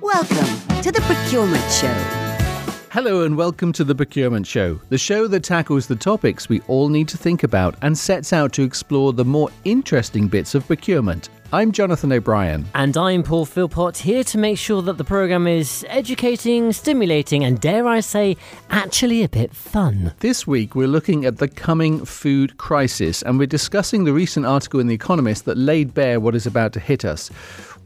Welcome to the Procurement Show. Hello and welcome to the Procurement Show, the show that tackles the topics we all need to think about and sets out to explore the more interesting bits of procurement. I'm Jonathan O'Brien. And I'm Paul Philpott, here to make sure that the programme is educating, stimulating, and dare I say, actually a bit fun. This week, we're looking at the coming food crisis, and we're discussing the recent article in The Economist that laid bare what is about to hit us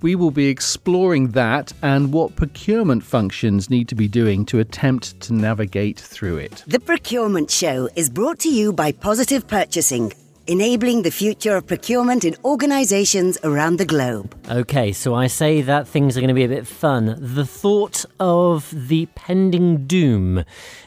we will be exploring that and what procurement functions need to be doing to attempt to navigate through it. The Procurement Show is brought to you by Positive Purchasing enabling the future of procurement in organisations around the globe. Okay, so I say that things are going to be a bit fun. The thought of the pending doom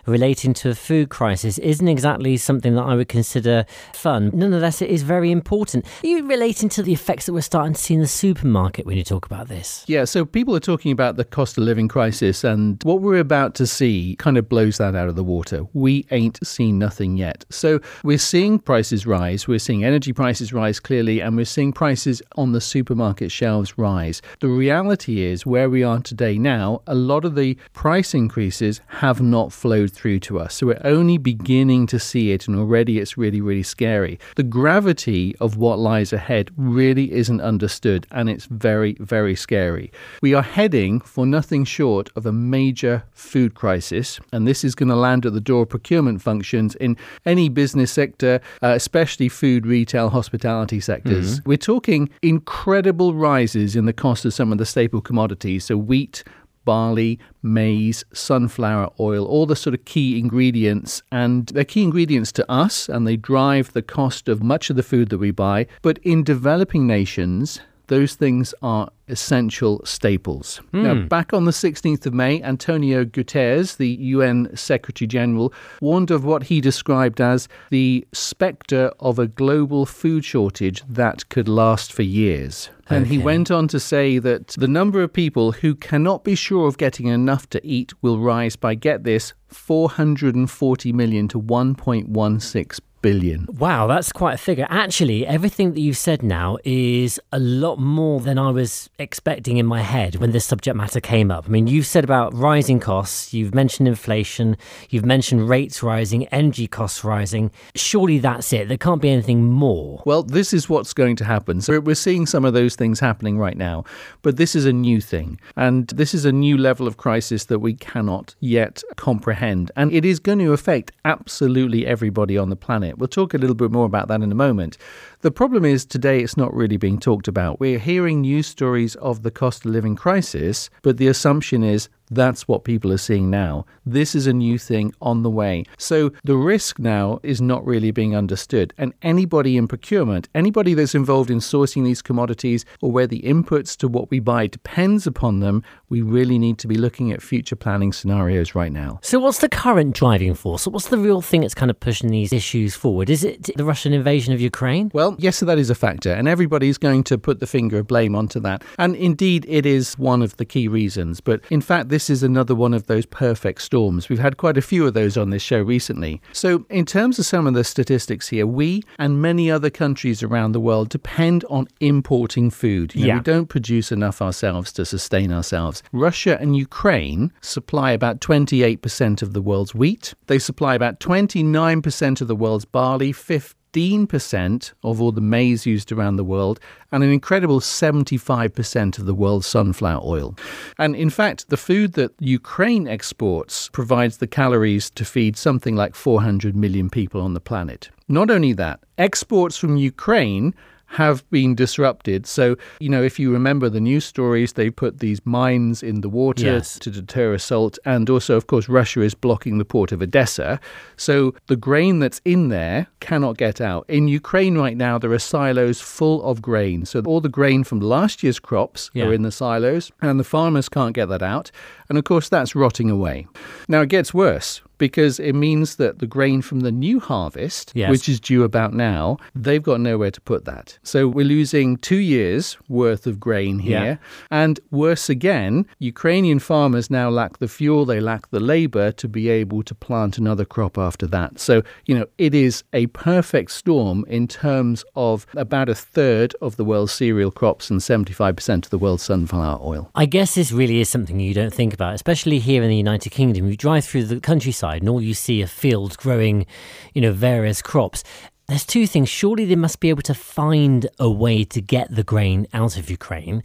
relating to a food crisis isn't exactly something that I would consider fun. Nonetheless, it is very important. Are you relating to the effects that we're starting to see in the supermarket when you talk about this? Yeah, so people are talking about the cost of living crisis, and what we're about to see kind of blows that out of the water. We ain't seen nothing yet. So we're seeing prices rise we're seeing energy prices rise clearly, and we're seeing prices on the supermarket shelves rise. The reality is, where we are today now, a lot of the price increases have not flowed through to us. So we're only beginning to see it, and already it's really, really scary. The gravity of what lies ahead really isn't understood, and it's very, very scary. We are heading for nothing short of a major food crisis, and this is going to land at the door of procurement functions in any business sector, uh, especially food, retail, hospitality sectors. Mm-hmm. We're talking incredible rises in the cost of some of the staple commodities. So, wheat, barley, maize, sunflower oil, all the sort of key ingredients. And they're key ingredients to us and they drive the cost of much of the food that we buy. But in developing nations, those things are essential staples. Mm. Now, back on the 16th of May, Antonio Guterres, the UN Secretary General, warned of what he described as the spectre of a global food shortage that could last for years. And he went on to say that the number of people who cannot be sure of getting enough to eat will rise by, get this, 440 million to 1.16 billion. Wow, that's quite a figure. Actually, everything that you've said now is a lot more than I was expecting in my head when this subject matter came up. I mean, you've said about rising costs, you've mentioned inflation, you've mentioned rates rising, energy costs rising. Surely that's it. There can't be anything more. Well, this is what's going to happen. So we're seeing some of those things happening right now, but this is a new thing. And this is a new level of crisis that we cannot yet comprehend. And it is going to affect absolutely everybody on the planet. We'll talk a little bit more about that in a moment. The problem is today it's not really being talked about. We're hearing news stories of the cost of living crisis, but the assumption is that's what people are seeing now. This is a new thing on the way. So the risk now is not really being understood. And anybody in procurement, anybody that's involved in sourcing these commodities or where the inputs to what we buy depends upon them, we really need to be looking at future planning scenarios right now. So, what's the current driving force? What's the real thing that's kind of pushing these issues forward? Is it the Russian invasion of Ukraine? Well, yes, that is a factor, and everybody's going to put the finger of blame onto that. And indeed, it is one of the key reasons. But in fact, this is another one of those perfect storms. We've had quite a few of those on this show recently. So, in terms of some of the statistics here, we and many other countries around the world depend on importing food. You know, yeah. We don't produce enough ourselves to sustain ourselves. Russia and Ukraine supply about 28% of the world's wheat. They supply about 29% of the world's barley, 15% of all the maize used around the world, and an incredible 75% of the world's sunflower oil. And in fact, the food that Ukraine exports provides the calories to feed something like 400 million people on the planet. Not only that, exports from Ukraine have been disrupted. So, you know, if you remember the news stories, they put these mines in the water yes. to deter assault. And also, of course, Russia is blocking the port of Odessa. So the grain that's in there cannot get out. In Ukraine right now, there are silos full of grain. So all the grain from last year's crops yeah. are in the silos, and the farmers can't get that out. And of course, that's rotting away. Now, it gets worse because it means that the grain from the new harvest, Yes. which is due about now, they've got nowhere to put that. So we're losing two years worth of grain here. Yeah. And worse again, Ukrainian farmers now lack the fuel, they lack the labor to be able to plant another crop after that. So, you know, it is a perfect storm in terms of about a third of the world's cereal crops and 75% of the world's sunflower oil. I guess this really is something you don't think about, especially here in the United Kingdom. You drive through the countryside and all you see are fields growing, you know, various crops. There's two things. Surely they must be able to find a way to get the grain out of Ukraine.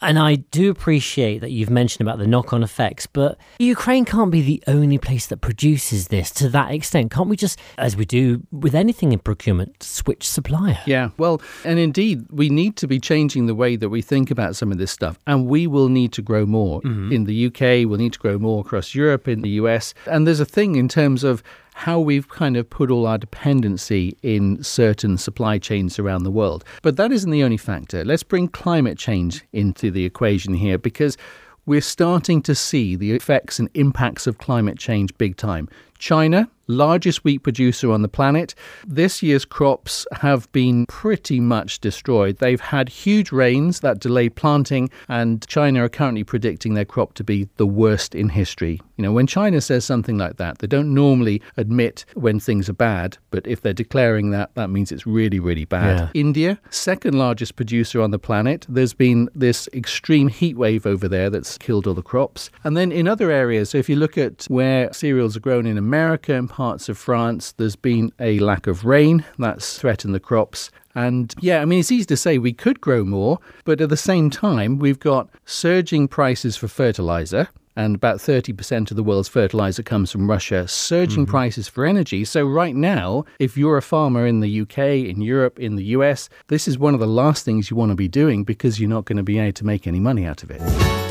And I do appreciate that you've mentioned about the knock on effects, but Ukraine can't be the only place that produces this to that extent. Can't we just, as we do with anything in procurement, switch supplier? Yeah, well, and indeed, we need to be changing the way that we think about some of this stuff, and we will need to grow more. Mm-hmm. In the UK, we'll need to grow more across Europe, in the US. And there's a thing in terms of how we've kind of put all our dependency in certain supply chains around the world. But that isn't the only factor. Let's bring climate change into the equation here because we're starting to see the effects and impacts of climate change big time. China, largest wheat producer on the planet, this year's crops have been pretty much destroyed. They've had huge rains that delayed planting, and China are currently predicting their crop to be the worst in history. You know, when China says something like that, they don't normally admit when things are bad, but if they're declaring that, that means it's really, really bad. Yeah. India, second largest producer on the planet. There's been this extreme heat wave over there that's killed all the crops. And then in other areas, so if you look at where cereals are grown in America and parts of France, there's been a lack of rain that's threatened the crops. And yeah, I mean, it's easy to say we could grow more, but at the same time, we've got surging prices for fertilizer. And about 30% of the world's fertilizer comes from Russia, surging mm-hmm. prices for energy. So, right now, if you're a farmer in the UK, in Europe, in the US, this is one of the last things you want to be doing because you're not going to be able to make any money out of it.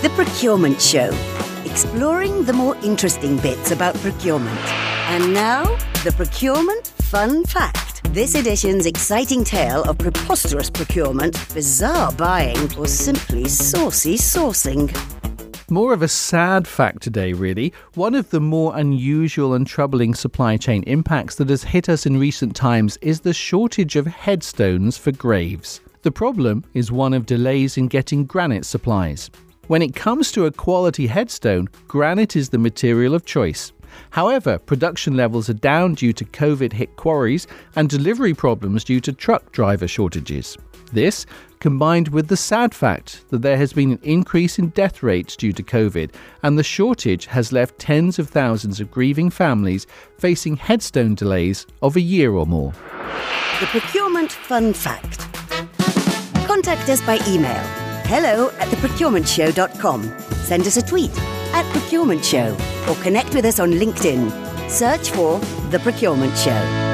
The Procurement Show, exploring the more interesting bits about procurement. And now, the Procurement Fun Fact. This edition's exciting tale of preposterous procurement, bizarre buying, or simply saucy sourcing. More of a sad fact today, really. One of the more unusual and troubling supply chain impacts that has hit us in recent times is the shortage of headstones for graves. The problem is one of delays in getting granite supplies. When it comes to a quality headstone, granite is the material of choice. However, production levels are down due to COVID hit quarries and delivery problems due to truck driver shortages. This, combined with the sad fact that there has been an increase in death rates due to COVID, and the shortage has left tens of thousands of grieving families facing headstone delays of a year or more. The Procurement Fun Fact. Contact us by email hello at theprocurementshow.com. Send us a tweet at Procurement Show or connect with us on LinkedIn. Search for The Procurement Show.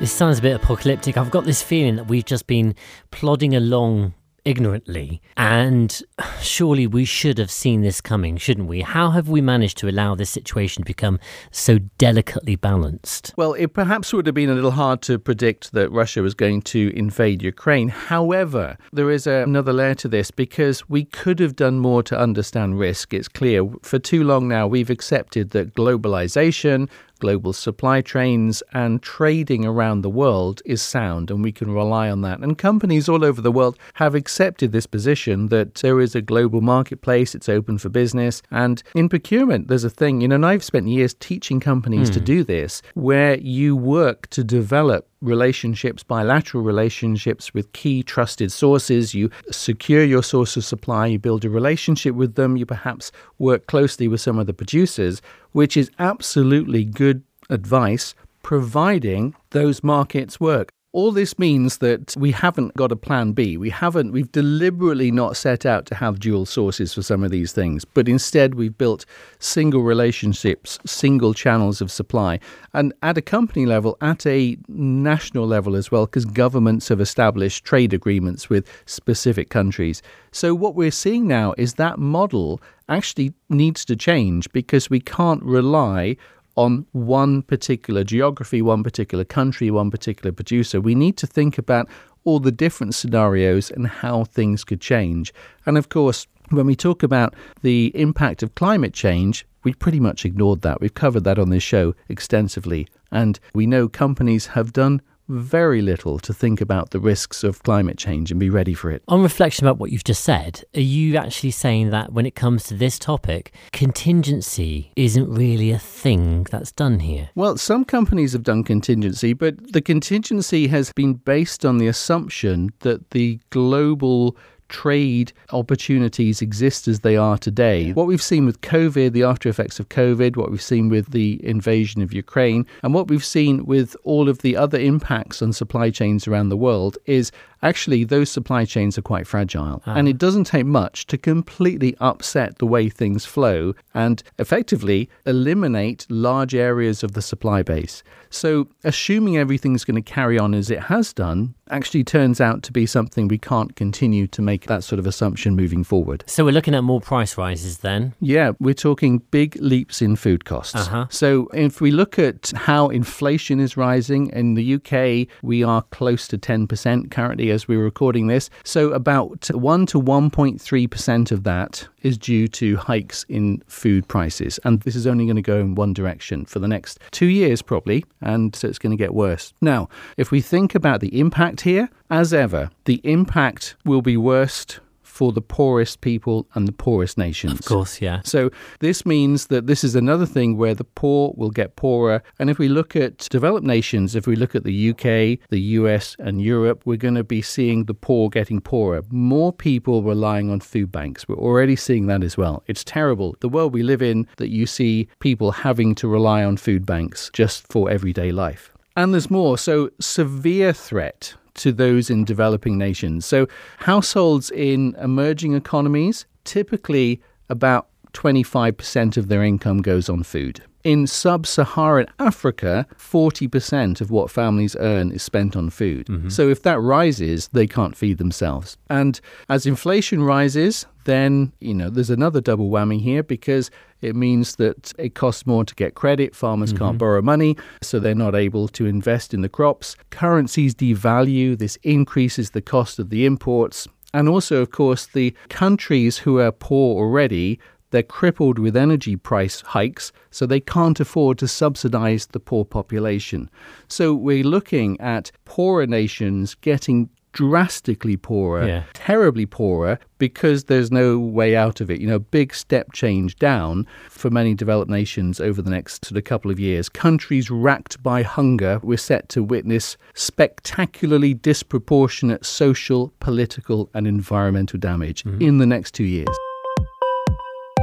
This sounds a bit apocalyptic. I've got this feeling that we've just been plodding along ignorantly, and surely we should have seen this coming, shouldn't we? How have we managed to allow this situation to become so delicately balanced? Well, it perhaps would have been a little hard to predict that Russia was going to invade Ukraine. However, there is a, another layer to this because we could have done more to understand risk. It's clear for too long now we've accepted that globalization, global supply chains and trading around the world is sound and we can rely on that. And companies all over the world have accepted this position that there is a global marketplace, it's open for business. And in procurement, there's a thing, you know, and I've spent years teaching companies to hmm. do this, where you work to develop relationships, bilateral relationships with key trusted sources. You secure your source of supply, you build a relationship with them, you perhaps work closely with some of the producers, which is absolutely good advice, providing those markets work. All this means that we haven't got a plan B. We haven't, we've deliberately not set out to have dual sources for some of these things, but instead we've built single relationships, single channels of supply. And at a company level, at a national level as well, because governments have established trade agreements with specific countries. So what we're seeing now is that model actually needs to change because we can't rely on one particular geography, one particular country, one particular producer. We need to think about all the different scenarios and how things could change. And of course, when we talk about the impact of climate change, we pretty much ignored that. We've covered that on this show extensively. And we know companies have done very little to think about the risks of climate change and be ready for it. On reflection about what you've just said, are you actually saying that when it comes to this topic, contingency isn't really a thing that's done here? Well, some companies have done contingency, but the contingency has been based on the assumption that the global trade opportunities exist as they are today. What we've seen with COVID, the after effects of COVID, what we've seen with the invasion of Ukraine, and what we've seen with all of the other impacts on supply chains around the world is actually those supply chains are quite fragile. Uh-huh. And it doesn't take much to completely upset the way things flow and effectively eliminate large areas of the supply base. So, assuming everything's going to carry on as it has done actually turns out to be something we can't continue to make that sort of assumption moving forward. So, we're looking at more price rises then? Yeah, we're talking big leaps in food costs. Uh-huh. So, if we look at how inflation is rising in the UK, we are close to 10% currently as we're recording this. So, about 1 to 1.3% of that is due to hikes in food prices. And this is only going to go in one direction for the next two years, probably. And so it's going to get worse. Now, if we think about the impact here, as ever, the impact will be worst for the poorest people and the poorest nations. Of course, yeah. So this means that this is another thing where the poor will get poorer. And if we look at developed nations, if we look at the UK, the US, and Europe, we're going to be seeing the poor getting poorer. More people relying on food banks. We're already seeing that as well. It's terrible. The world we live in that you see people having to rely on food banks just for everyday life. And there's more. So, severe threat to those in developing nations. So, households in emerging economies, typically about 25% of their income goes on food. In sub Saharan Africa, 40% of what families earn is spent on food. Mm-hmm. So if that rises, they can't feed themselves. And as inflation rises, then, you know, there's another double whammy here because it means that it costs more to get credit. Farmers mm-hmm. can't borrow money, so they're not able to invest in the crops. Currencies devalue. This increases the cost of the imports. And also, of course, the countries who are poor already they're crippled with energy price hikes, so they can't afford to subsidize the poor population. So we're looking at poorer nations getting drastically poorer, yeah. terribly poorer, because there's no way out of it. You know, big step change down for many developed nations over the next sort of couple of years. Countries racked by hunger, we're set to witness spectacularly disproportionate social, political, and environmental damage mm-hmm. in the next two years.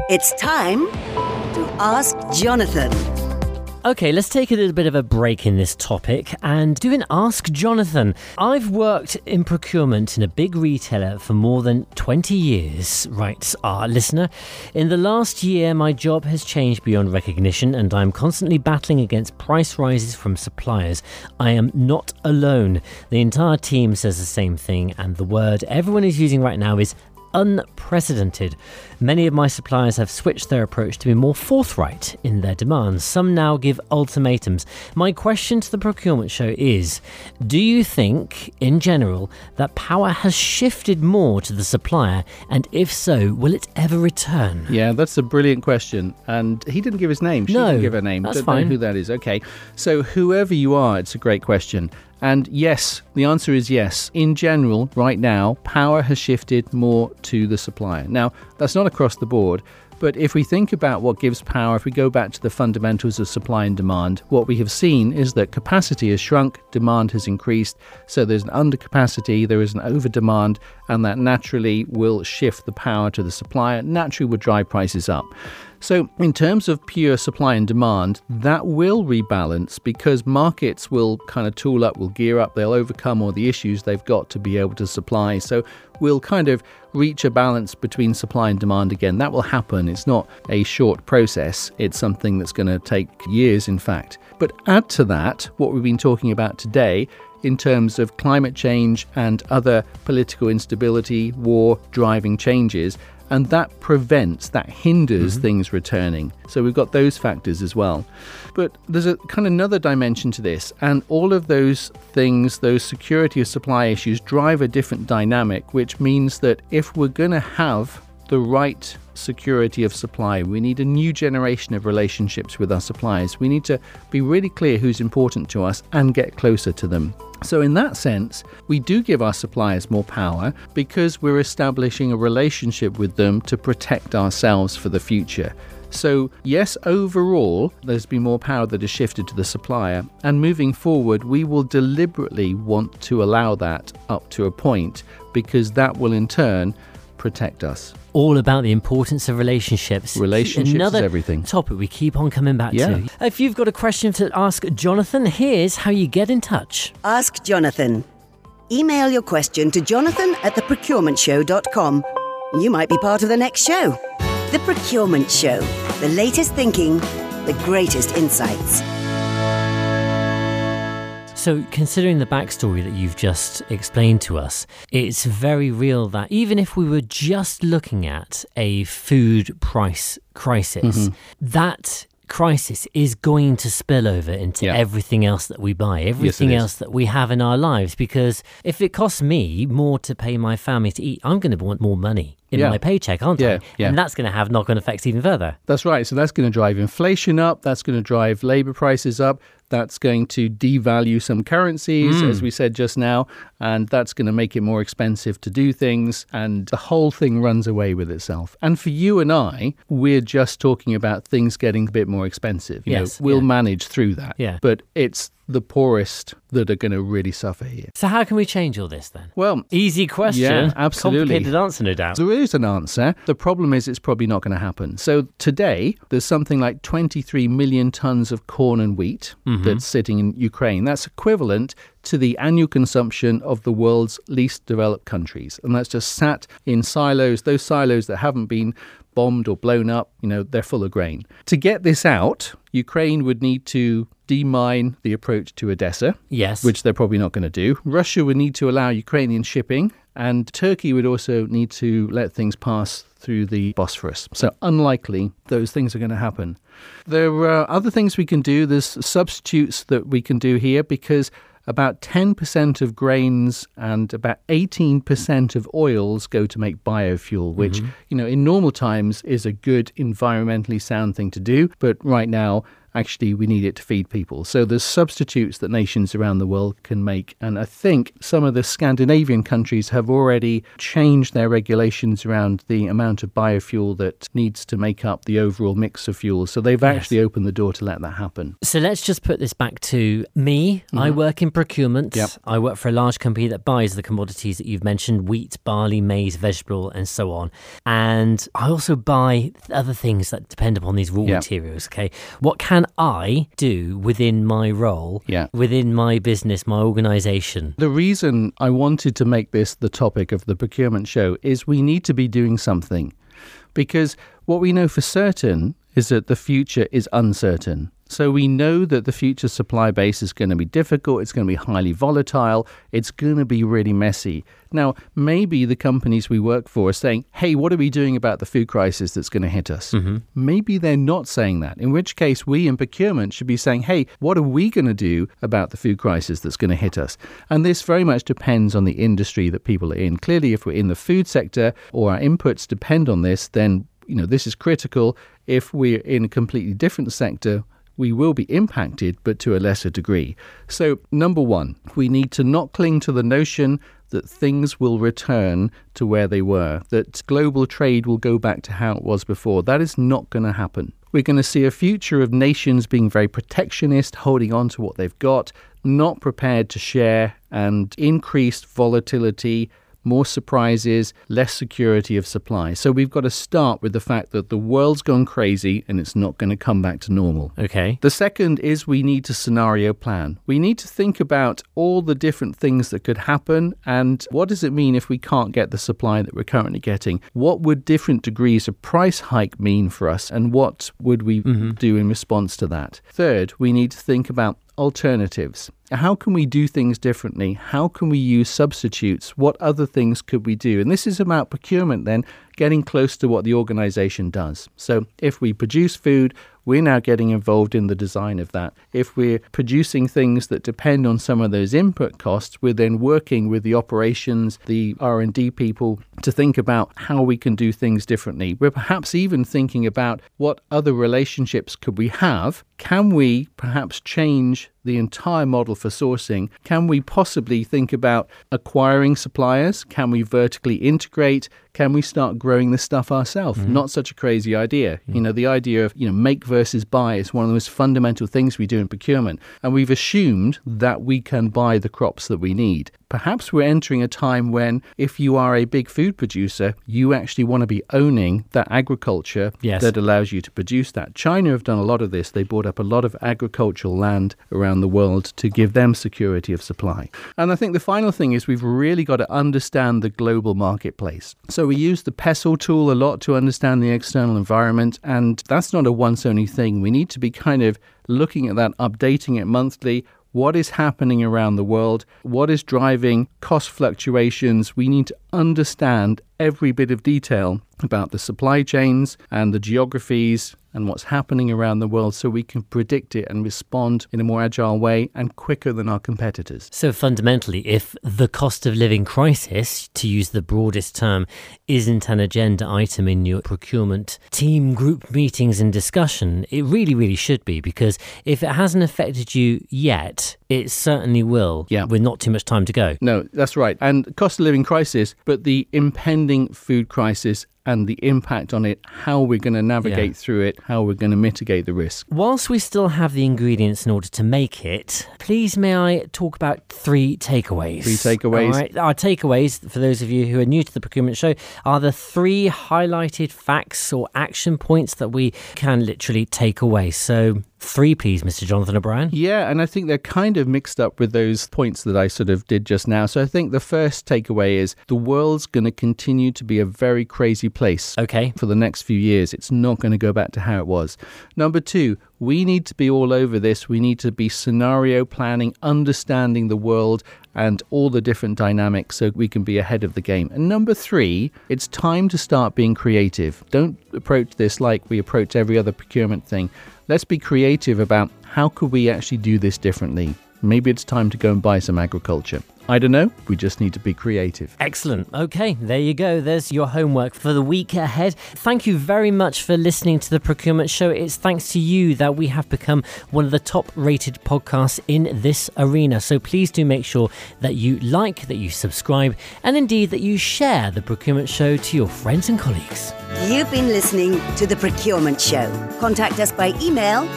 It's time to ask Jonathan. Okay, let's take a little bit of a break in this topic and do an Ask Jonathan. I've worked in procurement in a big retailer for more than 20 years, writes our listener. In the last year, my job has changed beyond recognition and I'm constantly battling against price rises from suppliers. I am not alone. The entire team says the same thing, and the word everyone is using right now is unprecedented. Many of my suppliers have switched their approach to be more forthright in their demands. Some now give ultimatums. My question to the procurement show is Do you think, in general, that power has shifted more to the supplier? And if so, will it ever return? Yeah, that's a brilliant question. And he didn't give his name. She no, didn't give her name. That's Don't fine. know who that is. Okay. So, whoever you are, it's a great question. And yes, the answer is yes. In general, right now, power has shifted more to the supplier. Now, that's not across the board, but if we think about what gives power, if we go back to the fundamentals of supply and demand, what we have seen is that capacity has shrunk, demand has increased. So there's an undercapacity, there is an over demand, and that naturally will shift the power to the supplier, naturally will drive prices up. So, in terms of pure supply and demand, that will rebalance because markets will kind of tool up, will gear up, they'll overcome all the issues they've got to be able to supply. So, we'll kind of reach a balance between supply and demand again. That will happen. It's not a short process, it's something that's going to take years, in fact. But add to that what we've been talking about today in terms of climate change and other political instability, war driving changes and that prevents, that hinders mm-hmm. things returning. So we've got those factors as well. But there's a kind of another dimension to this, and all of those things, those security of supply issues, drive a different dynamic, which means that if we're going to have the right security of supply. We need a new generation of relationships with our suppliers. We need to be really clear who's important to us and get closer to them. So, in that sense, we do give our suppliers more power because we're establishing a relationship with them to protect ourselves for the future. So, yes, overall, there's been more power that has shifted to the supplier. And moving forward, we will deliberately want to allow that up to a point because that will in turn protect us. All about the importance of relationships. Relationships Another is everything. topic we keep on coming back Yeah. to. If you've got a question to ask Jonathan, here's how you get in touch. Ask Jonathan. Email your question to jonathan at theprocurementshow.com. You might be part of the next show. The Procurement Show. The latest thinking, the greatest insights. So, considering the backstory that you've just explained to us, it's very real that even if we were just looking at a food price crisis, Mm-hmm. that crisis is going to spill over into Yeah. everything else that we buy, everything is. else that we have in our lives. Because if it costs me more to pay my family to eat, I'm going to want more money in Yeah. my paycheck, aren't Yeah, I? yeah. And that's going to have knock on effects even further. That's right. So that's going to drive inflation up. That's going to drive labor prices up. That's going to devalue some currencies, as hmm. we said just now. And that's going to make it more expensive to do things. And the whole thing runs away with itself. And for you and I, we're just talking about things getting a bit more expensive. You Yes, know, we'll yeah. manage through that. Yeah. But it's the poorest that are going to really suffer here. So, how can we change all this then? Well, Easy question. Yeah, absolutely. Complicated answer, no doubt. There is an answer. The problem is it's probably not going to happen. So today, there's something like 23 million tons of corn and wheat mm-hmm. that's sitting in Ukraine. That's equivalent to the annual consumption of the world's least developed countries. And that's just sat in silos, those silos that haven't been bombed or blown up, you know, they're full of grain. To get this out, Ukraine would need to demine the approach to Odessa Yes. which they're probably not going to do. Russia would need to allow Ukrainian shipping, and Turkey would also need to let things pass through the Bosphorus. So, unlikely those things are going to happen. There are other things we can do. There's substitutes that we can do here because about 10% of grains and about 18% of oils go to make biofuel, which, mm-hmm. you know, in normal times is a good environmentally sound thing to do. But right now, actually we need it to feed people. So there's substitutes that nations around the world can make. And I think some of the Scandinavian countries have already changed their regulations around the amount of biofuel that needs to make up the overall mix of fuels. So they've actually opened the door to let that happen. So let's just put this back to me. I work in procurement. Mm-hmm. Yep. I work for a large company that buys the commodities that you've mentioned wheat, barley, maize, vegetable, and so on. And I also buy other things that depend upon these raw Yep. materials. Okay. What can I do within my role, Yeah. within my business, my organization? The reason I wanted to make this the topic of the procurement show is we need to be doing something. Because what we know for certain is that the future is uncertain. So we know that the future supply base is going to be difficult, it's going to be highly volatile, it's going to be really messy. Now, maybe the companies we work for are saying, hey, what are we doing about the food crisis that's going to hit us? Mm-hmm. Maybe they're not saying that, in which case we in procurement should be saying, hey, what are we going to do about the food crisis that's going to hit us? And this very much depends on the industry that people are in. Clearly, if we're in the food sector or our inputs depend on this, then you know this is critical. If we're in a completely different sector, we will be impacted, but to a lesser degree. So, number one, we need to not cling to the notion that things will return to where they were, that global trade will go back to how it was before. That is not going to happen. We're going to see a future of nations being very protectionist, holding on to what they've got, not prepared to share, and increased volatility more surprises, less security of supply. So we've got to start with the fact that the world's gone crazy and it's not going to come back to normal. Okay. The second is we need to scenario plan. We need to think about all the different things that could happen and what does it mean if we can't get the supply that we're currently getting? What would different degrees of price hike mean for us and what would we mm-hmm. do in response to that? Third, we need to think about alternatives. How can we do things differently? How can we use substitutes? What other things could we do? And this is about procurement then getting close to what the organization does. So if we produce food, we're now getting involved in the design of that. If we're producing things that depend on some of those input costs, we're then working with the operations, the R&D people to think about how we can do things differently. We're perhaps even thinking about what other relationships could we have? Can we perhaps change the entire model for sourcing? Can we possibly think about acquiring suppliers? Can we vertically integrate? Can we start growing this stuff ourselves? Mm-hmm. Not such a crazy idea. Mm-hmm. You know, the idea of, you know, make versus buy is one of the most fundamental things we do in procurement. And we've assumed that we can buy the crops that we need. Perhaps we're entering a time when, if you are a big food producer, you actually want to be owning that agriculture yes. that allows you to produce that. China have done a lot of this. They bought up a lot of agricultural land around the world to give them security of supply. And I think the final thing is we've really got to understand the global marketplace. So we use the PESTLE tool a lot to understand the external environment, and that's not a once only thing. We need to be kind of looking at that, updating it monthly, what is happening around the world, what is driving cost fluctuations. We need to understand every bit of detail about the supply chains and the geographies and what's happening around the world so we can predict it and respond in a more agile way and quicker than our competitors. So, fundamentally, if the cost of living crisis, to use the broadest term, isn't an agenda item in your procurement team group meetings and discussion, it really, really should be because if it hasn't affected you yet, it certainly will yeah. with not too much time to go. No, that's right. And cost of living crisis, but the impending food crisis and the impact on it, how we're going to navigate yeah. through it, how we're going to mitigate the risk. Whilst we still have the ingredients in order to make it, please may I talk about three takeaways? Three takeaways. All right. Our takeaways, for those of you who are new to the procurement show, are the three highlighted facts or action points that we can literally take away. So Three, please, Mr. Jonathan O'Brien. Yeah, and I think they're kind of mixed up with those points that I sort of did just now. So I think the first takeaway is the world's going to continue to be a very crazy place. Okay. For the next few years. It's not going to go back to how it was. Number two, we need to be all over this. We need to be scenario planning, understanding the world and all the different dynamics so we can be ahead of the game. And number three, it's time to start being creative. Don't approach this like we approach every other procurement thing. Let's be creative about how could we actually do this differently. Maybe it's time to go and buy some agriculture. I don't know. We just need to be creative. Excellent. Okay, there you go. There's your homework for the week ahead. Thank you very much for listening to the Procurement Show. It's thanks to you that we have become one of the top rated podcasts in this arena. So please do make sure that you like, that you subscribe, and indeed that you share the Procurement Show to your friends and colleagues. You've been listening to the Procurement Show. Contact us by email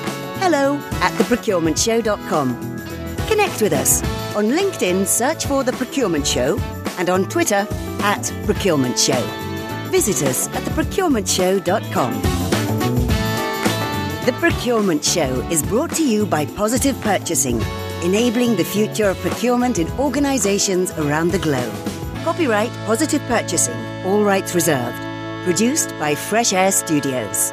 hello at theprocurementshow.com. Connect with us. On LinkedIn, search for The Procurement Show and on Twitter at Procurement Show. Visit us at theprocurementshow.com. The Procurement Show is brought to you by Positive Purchasing, enabling the future of procurement in organizations around the globe. Copyright Positive Purchasing, all rights reserved. Produced by Fresh Air Studios.